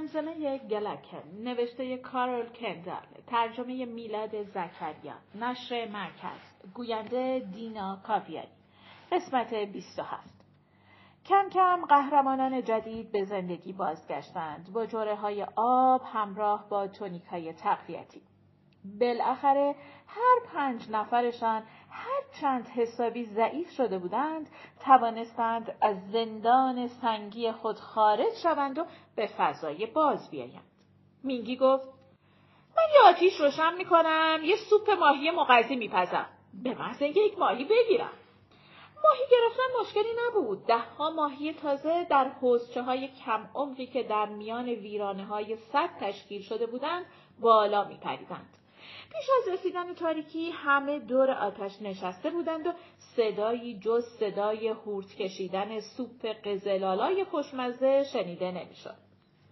زمزمه گلکن نوشته کارل کندال ترجمه میلاد زکریا نشر مرکز گوینده دینا کاویانی. قسمت 27 کم کم قهرمانان جدید به زندگی بازگشتند. با جوره های آب همراه با تونیک های تقویتی. بالاخره هر پنج نفرشان هر چند حسابی ضعیف شده بودند توانستند از زندان سنگی خود خارج شوند و به فضای باز بیایند. مینگی گفت من یه آتیش روشن می‌کنم یه سوپ ماهی مغذی میپزم. به محض اینکه یک ماهی بگیرم. ماهی گرفتن مشکلی نبود. دهها ماهی تازه در حوزچه های کم عمقی که در میان ویرانه های صد تشکیل شده بودند بالا میپریدند. پیش از رسیدن تاریکی همه دور آتش نشسته بودند و صدایی جز صدای هورت کشیدن سوپ قزلالای خوشمزه شنیده نمی‌شد.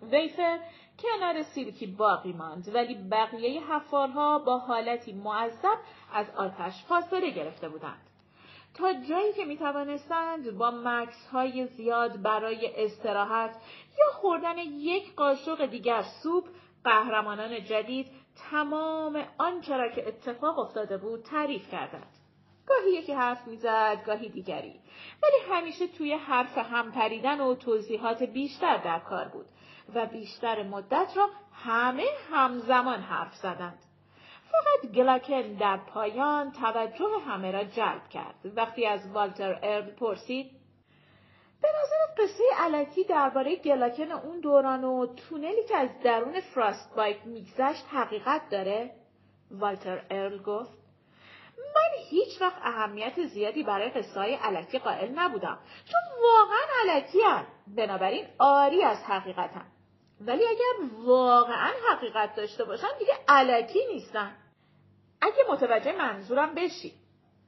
ویفر کنار سیلکی باقی ماند ولی بقیه حفارها با حالتی معذب از آتش فاصله گرفته بودند. تا جایی که می توانستند با مکس های زیاد برای استراحت یا خوردن یک قاشق دیگر سوپ قهرمانان جدید تمام آنچه را که اتفاق افتاده بود تعریف کردند. گاهی یکی حرف می‌زد گاهی دیگری. ولی همیشه توی حرف هم پریدن و توضیحات بیشتر در کار بود و بیشتر مدت را همه همزمان حرف زدند. فقط گلاکن در پایان توجه همه را جلب کرد. وقتی از والتر ارل پرسید به نظرت قصه علکی درباره گلاکن اون دوران و تونلی که از درون فراست بایت میگذشت حقیقت داره؟ والتر ارل گفت من هیچ وقت اهمیت زیادی برای قصه های علکی قائل نبودم چون واقعا علکی هم. بنابراین آری از حقیقتم ولی اگر واقعا حقیقت داشته باشن دیگه علکی نیستن اگه متوجه منظورم بشی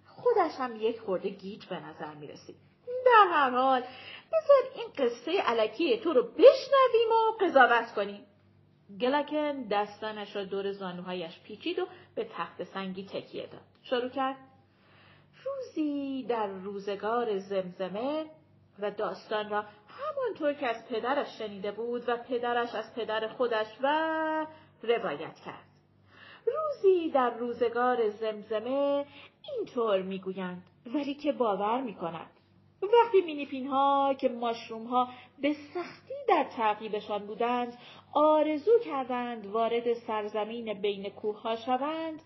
خودش هم یک خورده گیج به نظر می‌رسید در هر حال بذار این قصه علکی تو رو بشنویم و قضاوت کنیم. گلکن دستانش را دور زانوهایش پیچید و به تخت سنگی تکیه داد. شروع کرد. روزی در روزگار زمزمه و داستان را همانطور که از پدرش شنیده بود و پدرش از پدر خودش و روایت کرد. روزی در روزگار زمزمه اینطور می‌گویند ولی که باور می‌کند وقتی مینیپین ها که ماشروم ها به سختی در تعقیبشان بودند آرزو کردند وارد سرزمین بین کوه ها شوند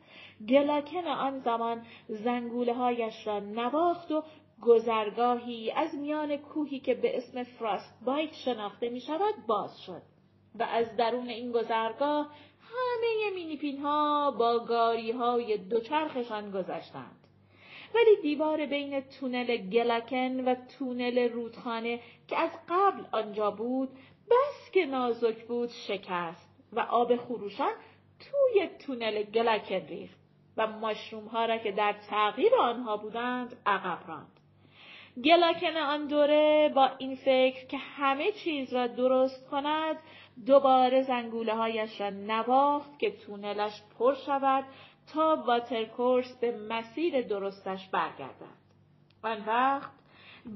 گلاکن آن زمان زنگوله هایش را نواخت و گذرگاهی از میان کوهی که به اسم فراست بایت شناخته می شود باز شد و از درون این گذرگاه همه مینیپین ها با گاری های دوچرخشان گذشتند. ولی دیوار بین تونل گلکن و تونل رودخانه که از قبل آنجا بود بس که نازک بود شکست و آب خروشان توی تونل گلکن ریخت و ماشروم ها را که در تغییر آنها بودند عقب راند. گلاکن آن دوره با این فکر که همه چیز را درست کند دوباره زنگوله هایش را نواخت که تونلش پر شود تا واترکورس به مسیر درستش برگردد. آن وقت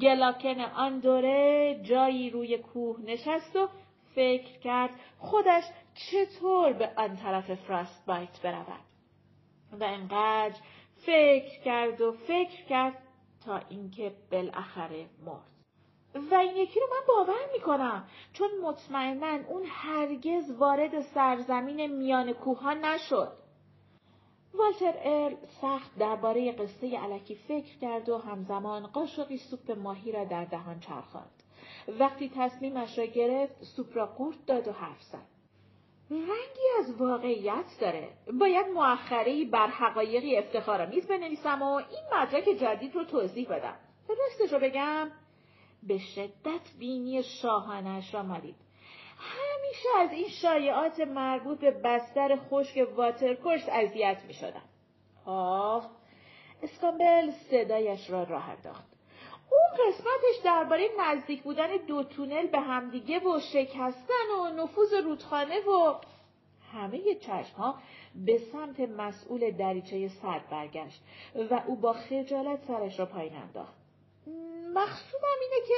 گلاکن آن دوره جایی روی کوه نشست و فکر کرد خودش چطور به آن طرف فراست بایت برود. و انقدر فکر کرد و فکر کرد تا اینکه بالاخره مرد. و این یکی رو من باور می‌کنم چون مطمئنا اون هرگز وارد سرزمین میان کوه نشد. والتر ارل سخت درباره قصه الکی فکر کرد و همزمان قاشقی سوپ ماهی را در دهان چرخاند. وقتی تصمیمش را گرفت سوپ را قورت داد و حرف زد. رنگی از واقعیت داره. باید مؤخره بر حقایقی افتخارآمیز بنویسم و این مدرک جدید رو توضیح بدم. راستش رو بگم به شدت بینی شاهانش را مالید. همیشه از این شایعات مربوط به بستر خشک واترکورس اذیت می شدم. آه اسکامبل صدایش را راه انداخت. اون قسمتش درباره نزدیک بودن دو تونل به همدیگه و شکستن و نفوذ رودخانه و همه چشم ها به سمت مسئول دریچه سرد برگشت و او با خجالت سرش را پایین انداخت. مقصودم اینه که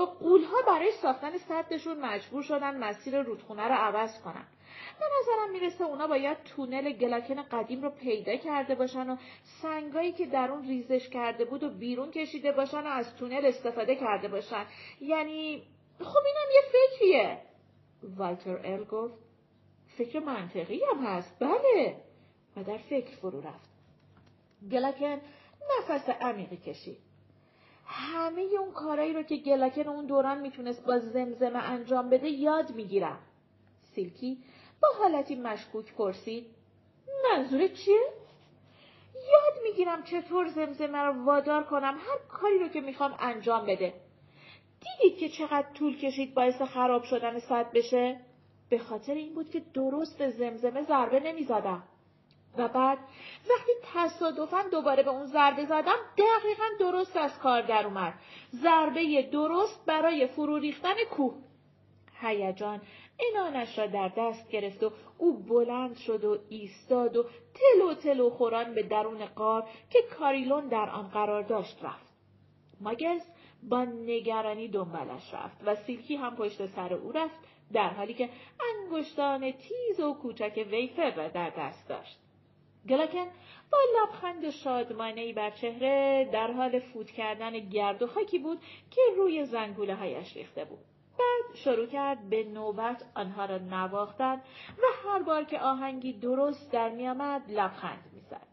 قولها برای ساختن سدشون مجبور شدن مسیر رودخونه رو عوض کنن. به نظرم می‌رسه اونا باید تونل گلاکن قدیم رو پیدا کرده باشن و سنگایی که در اون ریزش کرده بود و بیرون کشیده باشن و از تونل استفاده کرده باشن. یعنی خب اینم یه فکریه. والتر ال گفت فکر منطقی هم هست. بله. و در فکر فرو رفت. گلاکن نفس عمیقی کشید. همه اون کارایی رو که گلاکن اون دوران می‌تونست با زمزمه انجام بده یاد می‌گیرم سیلکی با حالتی مشکوک پرسید منظور چیه؟ یاد می‌گیرم چطور زمزمه رو وادار کنم هر کاری رو که می‌خوام انجام بده. دیدید که چقدر طول کشید باعث خراب شدن صد بشه؟ به خاطر این بود که درست به زمزمه ضربه نمی‌زدم. و بعد وقتی تصادفا دوباره به اون ضربه زدم دقیقا درست از کار در اومد. ضربه درست برای فرو ریختن کوه. هیجان انانش را در دست گرفت و او بلند شد و ایستاد و تلو تلو خوران به درون قار که کاریلون در آن قرار داشت رفت. ماگز با نگرانی دنبالش رفت و سیلکی هم پشت سر او رفت در حالی که انگشتان تیز و کوچک ویفر را در دست داشت. گلاکن با لبخند شادمانهای بر چهره در حال فوت کردن گرد و خاکی بود که روی زنگوله هایش ریخته بود. بعد شروع کرد به نوبت آنها را نواختن و هر بار که آهنگی درست در میآمد لبخند می‌زد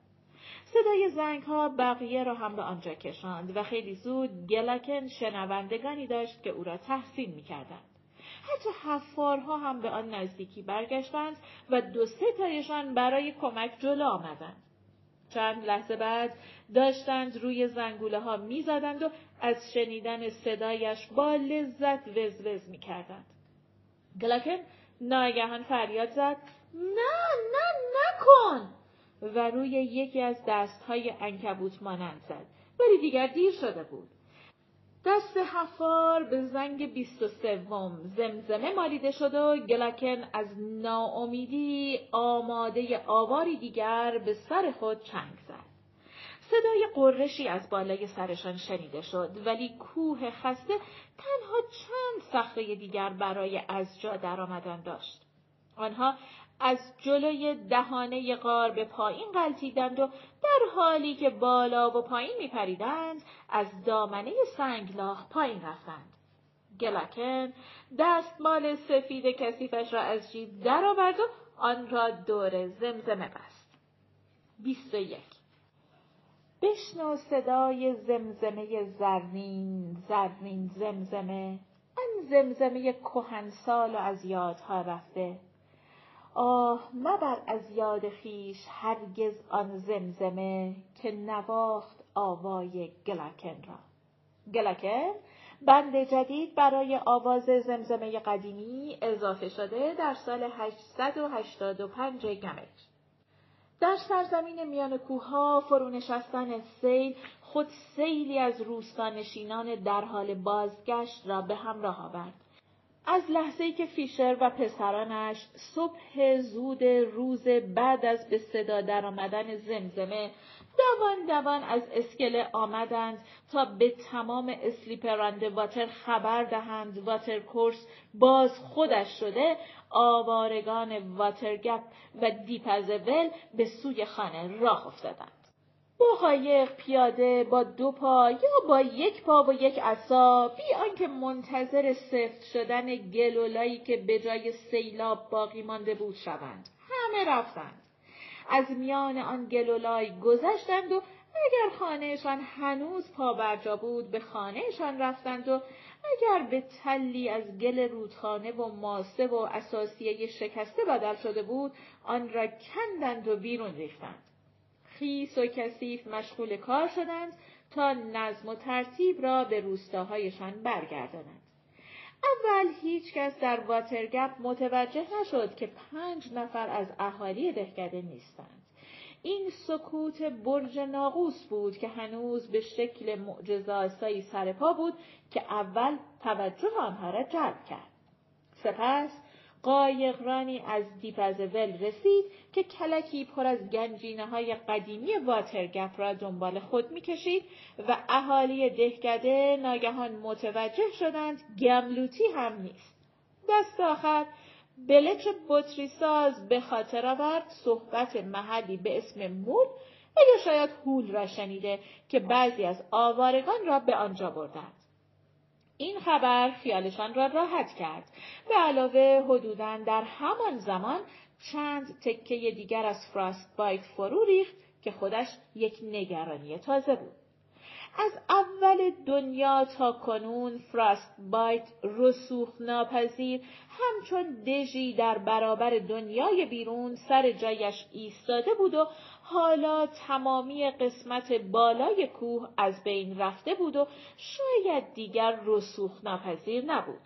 صدای زنگ ها بقیه را هم به آنجا کشاند و خیلی زود گلکن شنوندگانی داشت که او را تحسین می‌کردند حتی حفارها هم به آن نزدیکی برگشتند و دو سه تایشان برای کمک جلو آمدند چند لحظه بعد داشتند روی زنگوله ها می زدند و از شنیدن صدایش با لذت وزوز می کردند. گلاکن ناگهان فریاد زد نه نه نکن و روی یکی از دستهای انکبوت مانند زد ولی دیگر دیر شده بود. دست حفار به زنگ بیست و سوم زمزمه مالیده شد و گلکن از ناامیدی آماده آواری دیگر به سر خود چنگ زد. صدای قرشی از بالای سرشان شنیده شد ولی کوه خسته تنها چند صخره دیگر برای از جا درآمدن داشت. آنها از جلوی دهانه غار به پایین غلطیدند و در حالی که بالا و پایین میپریدند از دامنه سنگلاخ پایین رفتند. گلاکن دستمال سفید کثیفش را از جیب درآورد و آن را دور زمزمه بست. بیست و یک بشنو صدای زمزمه زرین زرین زمزمه آن زمزمه کهنسال و از یادها رفته آه مبر از یاد خیش هرگز آن زمزمه که نواخت آوای گلکن را گلکن بند جدید برای آواز زمزمه قدیمی اضافه شده در سال 885 گمج در سرزمین میان کوهها فرو نشستن سیل خود سیلی از روستانشینان در حال بازگشت را به همراه آورد. از لحظه که فیشر و پسرانش صبح زود روز بعد از به صدا درآمدن زمزمه دوان دوان از اسکله آمدند تا به تمام اسلیپراند واتر خبر دهند واتر کورس باز خودش شده آوارگان واترگپ و دیپزول به سوی خانه راه افتادند. با قایق پیاده با دو پا یا با یک پا و یک عصا بی آنکه منتظر سفت شدن گلولایی که به جای سیلاب باقی مانده بود شوند. همه رفتند. از میان آن گلولای گذشتند و اگر خانهشان هنوز پا برجا بود به خانهشان رفتند و اگر به تلی از گل رودخانه و ماسه و اساسیه شکسته بدل شده بود آن را کندند و بیرون ریختند. خیس و کثیف مشغول کار شدند تا نظم و ترتیب را به روستاهایشان برگردانند اول هیچ کس در واترگپ متوجه نشد که پنج نفر از اهالی دهکده نیستند. این سکوت برج ناقوس بود که هنوز به شکل معجزاسایی سرپا بود که اول توجه آنها را جلب کرد. سپس قایقرانی از ول رسید که کلکی پر از گنجینه های قدیمی واترگپ را دنبال خود می‌کشید و اهالی دهکده ناگهان متوجه شدند گملوتی هم نیست. دست آخر بلچ بطری ساز به خاطر آورد صحبت محلی به اسم مول یا شاید هول را شنیده که بعضی از آوارگان را به آنجا بردند. این خبر خیالشان را راحت کرد. به علاوه حدوداً در همان زمان چند تکه دیگر از فراست بایت فرو ریخت که خودش یک نگرانی تازه بود. از اول دنیا تا کنون فراست بایت رسوخ ناپذیر همچون دژی در برابر دنیای بیرون سر جایش ایستاده بود و حالا تمامی قسمت بالای کوه از بین رفته بود و شاید دیگر رسوخ ناپذیر نبود.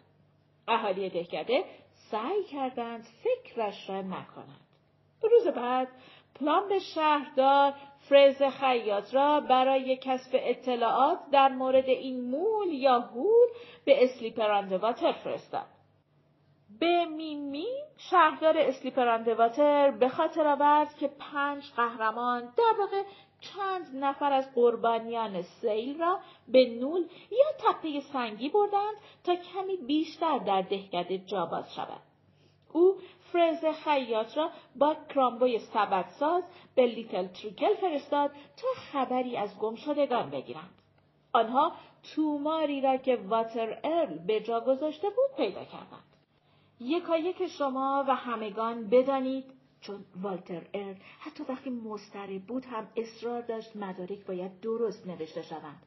اهالی دهکده سعی کردند فکرش را نکنند. روز بعد پلام شهردار فریز خیاط را برای کسب اطلاعات در مورد این مول یا هول به اسلیپراند واتر فرستاد. به میمی شهردار اسلیپراندواتر به خاطر آورد که پنج قهرمان در واقع چند نفر از قربانیان سیل را به نول یا تپه سنگی بردند تا کمی بیشتر در دهکده جاباز شود. او فرز خیاط را با کرامبوی سبد ساز به لیتل تریکل فرستاد تا خبری از گمشدگان بگیرند. آنها توماری را که واتر ارل به جا گذاشته بود پیدا کردند. یکایک شما و همگان بدانید چون والتر ارل حتی وقتی مضطرب بود هم اصرار داشت مدارک باید درست نوشته شوند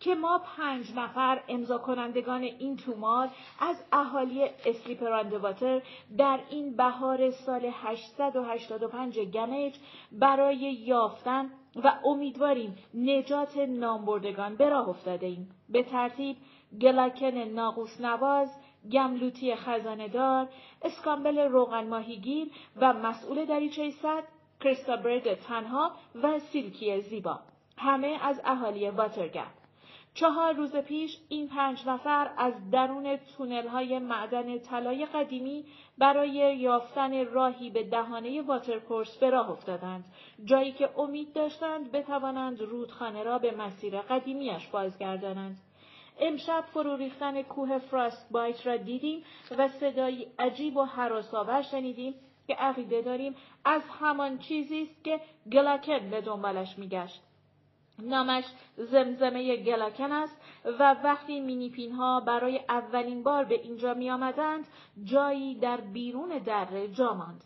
که ما پنج نفر امضا کنندگان این تومار از اهالی اسلیپراندواتر در این بهار سال 885 گمیج برای یافتن و امیدواریم نجات نامبردگان به راه افتاده ایم. به ترتیب گلاکن ناقوس نواز، گملوتی خزاندار، اسکامبل روغن ماهیگیر و مسئول دریچه صد، کریستابرد تنها و سیلکی زیبا. همه از اهالی واترگپ. چهار روز پیش این پنج نفر از درون تونل های معدن طلای قدیمی برای یافتن راهی به دهانه واترکورس به راه افتادند. جایی که امید داشتند بتوانند رودخانه را به مسیر قدیمیش بازگردانند. امشب فرو ریختن کوه فراست بایت را دیدیم و صدایی عجیب و حراسآور شنیدیم که عقیده داریم از همان چیزی است که گلاکن به دنبالش میگشت. نامش زمزمه گلاکن است و وقتی مینیپین ها برای اولین بار به اینجا می آمدند جایی در بیرون دره جا ماند.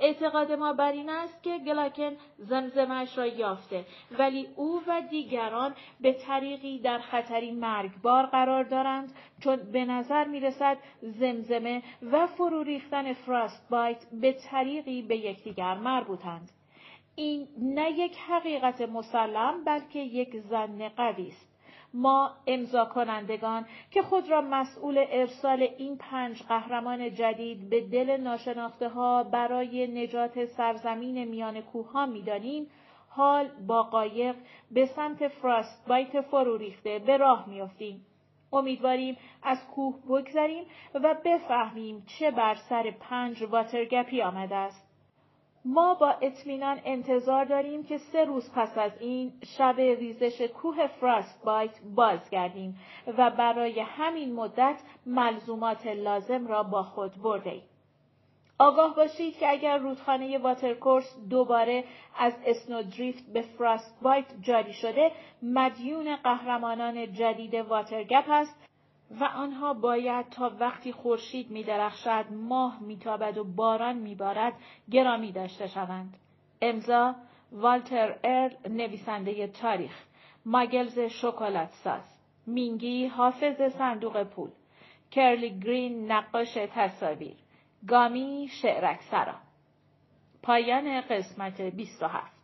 اعتقاد ما بر این است که گلاکن زمزمش را یافته ولی او و دیگران به طریقی در خطری مرگبار قرار دارند چون به نظر می رسد زمزمه و فرو ریختن فراست بایت به طریقی به یکدیگر مربوطند. این نه یک حقیقت مسلم بلکه یک زن قوی است. ما امضا کنندگان که خود را مسئول ارسال این پنج قهرمان جدید به دل ناشناخته ها برای نجات سرزمین میان کوه ها می‌دانیم حال با قایق به سمت فراست بایت فرو ریخته به راه میافتیم امیدواریم از کوه بگذریم و بفهمیم چه بر سر پنج واترگپی آمده است ما با اطمینان انتظار داریم که سه روز پس از این شب ریزش کوه فراست بایت بازگردیم و برای همین مدت ملزومات لازم را با خود برده ایم. آگاه باشید که اگر رودخانه واترکورس دوباره از اسنودریفت به فراست بایت جاری شده مدیون قهرمانان جدید واترگپ است و آنها باید تا وقتی خورشید می درخشد، ماه میتابد و باران میبارد گرامی داشته شوند. امضا والتر ارل نویسنده تاریخ. ماگلز شکلات ساز. مینگی حافظ صندوق پول. کرلی گرین نقاش تصاویر. گامی شعرک سرا پایان قسمت 27